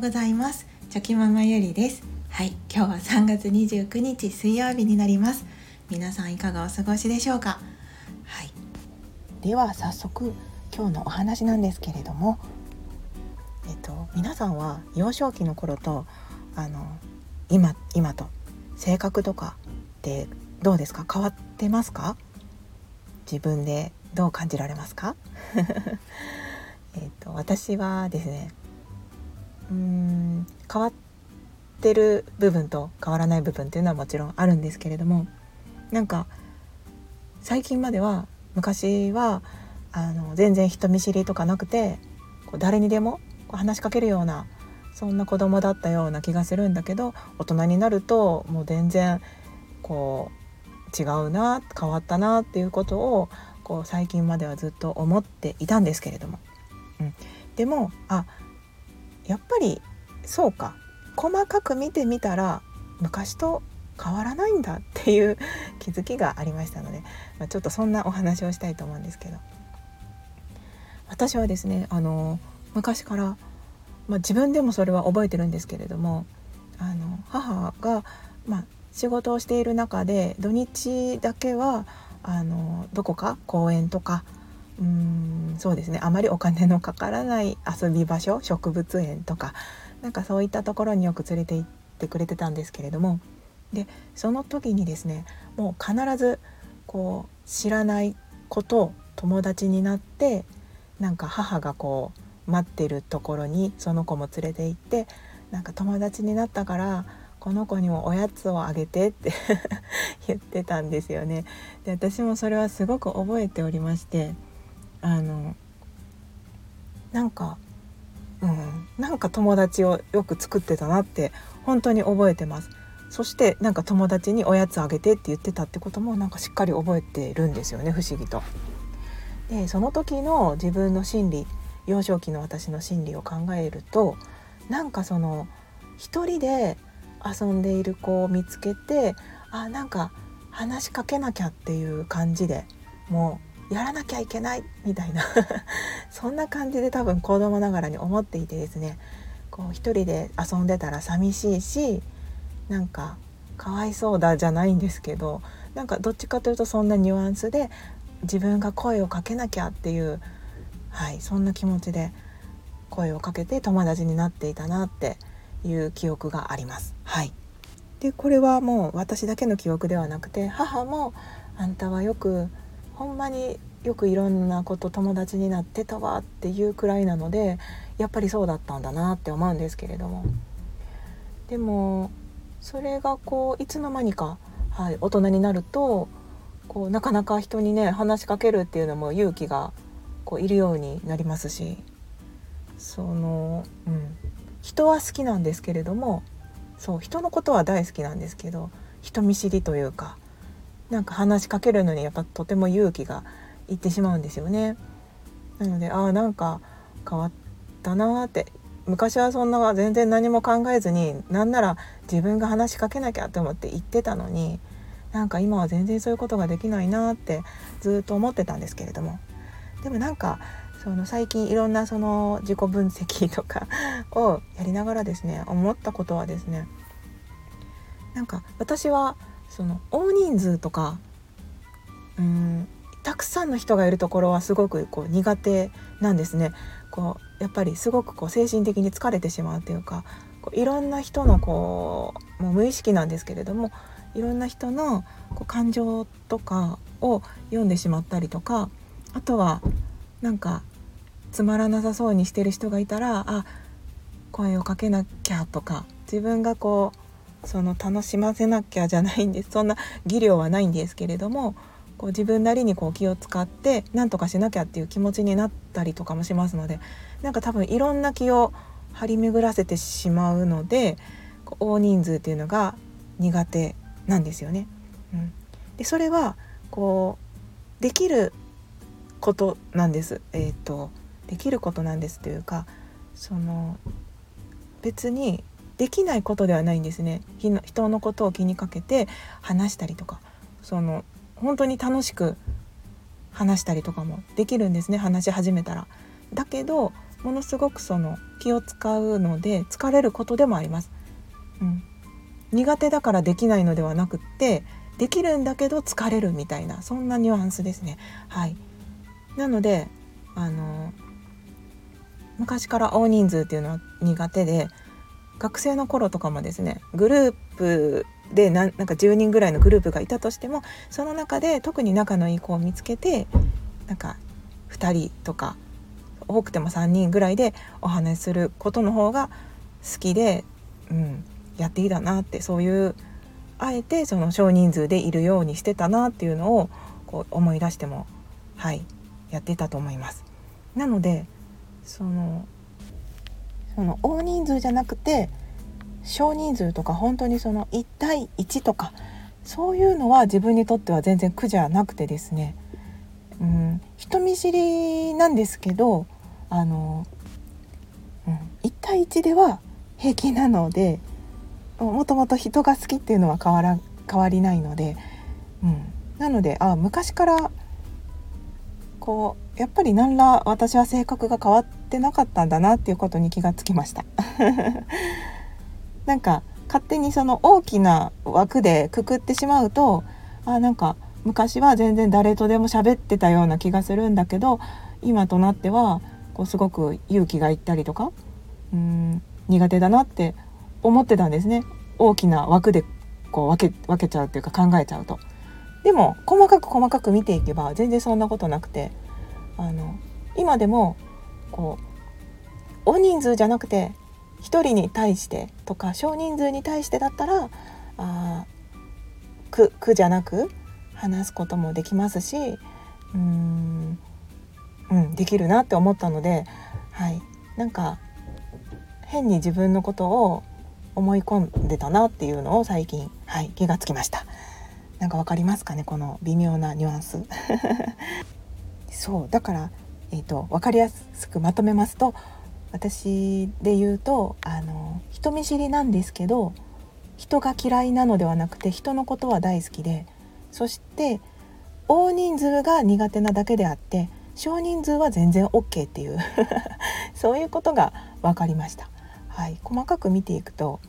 うございます。チョキママゆりです。はい今日は3月29日水曜日になります。皆さんいかがお過ごしでしょうか？はい。では早速今日のお話なんですけれどもえっと皆さんは幼少期の頃とあの今今と性格とかってどうですか？変わってますか？自分でどう感じられますか？えっと私はですねうん変わってる部分と変わらない部分っていうのはもちろんあるんですけれどもなんか最近までは昔はあの全然人見知りとかなくてこう誰にでもこう話しかけるようなそんな子供だったような気がするんだけど大人になるともう全然こう違うな変わったなっていうことをこう最近まではずっと思っていたんですけれども、うん、でもあやっぱりそうか。細かく見てみたら昔と変わらないんだっていう 気づきがありましたので、ま、ちょっとそんなお話をしたいと思うんですけど。私はですねあの昔から、まあ、自分でもそれは覚えてるんですけれどもあの母が、まあ、仕事をしている中で土日だけはあのどこか公園とかうんそうですねあまりお金のかからない遊び場所植物園とかなんかそういったところによく連れて行ってくれてたんですけれどもでその時にですねもう必ずこう知らない子と友達になってなんか母がこう待ってるところにその子も連れて行ってなんか友達になったからこの子にもおやつをあげてって 言ってたんですよね。で私もそれはすごく覚えておりましてあのなんかうんなんか友達をよく作ってたなって本当に覚えてますそしてなんか友達におやつあげてって言ってたってこともなんかしっかり覚えてるんですよね不思議と。でその時の自分の心理幼少期の私の心理を考えるとなんかその一人で遊んでいる子を見つけてあなんか話しかけなきゃっていう感じでもうやらなきゃいけないみたいな。そんな感じで多分子供ながらに思っていてですね。こう一人で遊んでたら寂しいしなんかかわいそうだじゃないんですけどなんかどっちかというとそんなニュアンスで自分が声をかけなきゃっていう、はい、そんな気持ちで声をかけて友達になっていたなっていう記憶があります。はい、でこれはもう私だけの記憶ではなくて母も「あんたはよくほんまによくいろんなこと友達になってたわっていうくらいなのでやっぱりそうだったんだなって思うんですけれども。でもそれがこういつの間にか、はい、大人になるとこうなかなか人にね話しかけるっていうのも勇気がこういるようになりますし。その、うん、人は好きなんですけれどもそう人のことは大好きなんですけど人見知りというかなんか話しかけるのにやっぱとても勇気がいってしまうんですよね。なのでああなんか変わったなって昔はそんな全然何も考えずになんなら自分が話しかけなきゃって思って言ってたのになんか今は全然そういうことができないなってずっと思ってたんですけれどもでもなんかその最近いろんなその自己分析とか をやりながらですね思ったことはですねなんか私はその大人数とかうんたくさんの人がいるところはすごくこう苦手なんですね。こうやっぱりすごくこう精神的に疲れてしまうというかこういろんな人のこうもう無意識なんですけれどもいろんな人のこう感情とかを読んでしまったりとかあとはなんかつまらなさそうにしてる人がいたらあ声をかけなきゃとか自分がこうその楽しませなきゃじゃないんですそんな技量はないんですけれどもこう自分なりにこう気を使って何とかしなきゃっていう気持ちになったりとかもしますのでなんか多分いろんな気を張り巡らせてしまうので大人数っていうのが苦手なんですよね。うん、でそれはこうできることなんです。えーとできることなんですというかその別にできないことではないんですね人のことを気にかけて話したりとかその本当に楽しく話したりとかもできるんですね話し始めたら。だけどものすごくその気を使うので疲れることでもあります。うん、苦手だからできないのではなくってできるんだけど疲れるみたいなそんなニュアンスですね。はい、なのであの昔から大人数っていうのは苦手で学生の頃とかもですねグループでなんか10人ぐらいのグループがいたとしてもその中で特に仲のいい子を見つけてなんか2人とか多くても3人ぐらいでお話しすることの方が好きで、うん、やっていいだなってそういうあえてその少人数でいるようにしてたなっていうのをこう思い出してもはいやってたと思います。なのでそのその大人数じゃなくて少人数とか本当にその1対1とかそういうのは自分にとっては全然苦じゃなくてですね、うん、人見知りなんですけどあの、うん、1対1では平気なのでもともと人が好きっていうのは変わら変わりないので、うん、なのであ昔からこうやっぱり何ら私は性格が変わっててなかったんだなっていうことに気がつきました。なんか勝手にその大きな枠でくくってしまうとあなんか昔は全然誰とでも喋ってたような気がするんだけど今となってはこうすごく勇気がいったりとかうん苦手だなって思ってたんですね大きな枠でこう分け分けちゃうっていうか考えちゃうと。でも細かく細かく見ていけば全然そんなことなくてあの今でもこう大人数じゃなくて1人に対してとか少人数に対してだったらあ苦苦じゃなく話すこともできますしうん、うん、できるなって思ったので、はい、なんか変に自分のことを思い込んでたなっていうのを最近、はい、気がつきました。なんかわかりますかねこの微妙なニュアンス そうだから、えーと、分かりやすくまとめますと私で言うとあの人見知りなんですけど人が嫌いなのではなくて人のことは大好きでそして大人数が苦手なだけであって少人数は全然 OK っていう そういうことが分かりました。はい、細かく見ていくと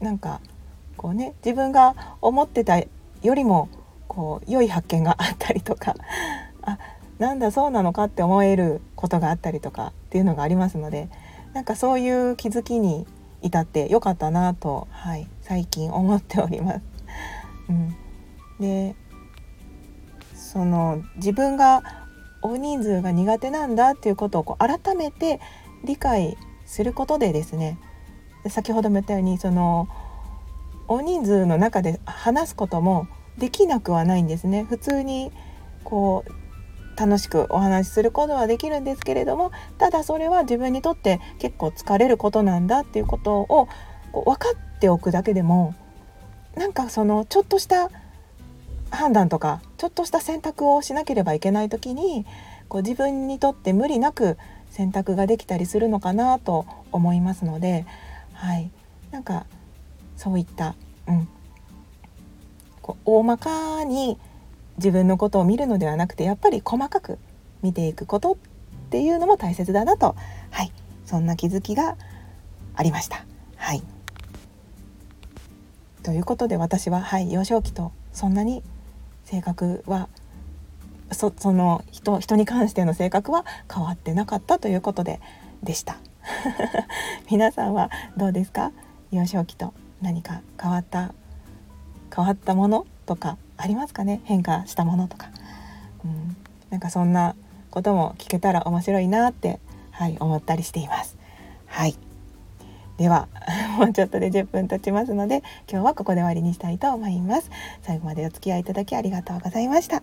なんかこうね自分が思ってたよりもこう良い発見があったりとかあなんだそうなのかって思えることがあったりとかっていうのがありますのでなんかそういう気づきに至ってよかったなと、はい、最近思っております。うん、でその自分が大人数が苦手なんだっていうことをこう改めて理解することでですね先ほども言ったようにその大人数の中で話すこともできなくはないんですね普通にこう楽しくお話しすることはできるんですけれどもただそれは自分にとって結構疲れることなんだっていうことをこう分かっておくだけでもなんかそのちょっとした判断とかちょっとした選択をしなければいけない時にこう自分にとって無理なく選択ができたりするのかなと思いますので、はい、なんかそういった、うん、こう大まかに自分のことを見るのではなくてやっぱり細かく見ていくことっていうのも大切だなと、はい、そんな気づきがありました。はい。ということで私は、はい、幼少期とそんなに性格はそその人人に関しての性格は変わってなかったということででした。皆さんはどうですか？幼少期と何か変わった変わったもの？とかありますかね？変化したものとか、うん、なんかそんなことも聞けたら面白いなって、はい、思ったりしています。はい。では もうちょっとで10分経ちますので今日はここで終わりにしたいと思います。最後までお付き合いいただきありがとうございました。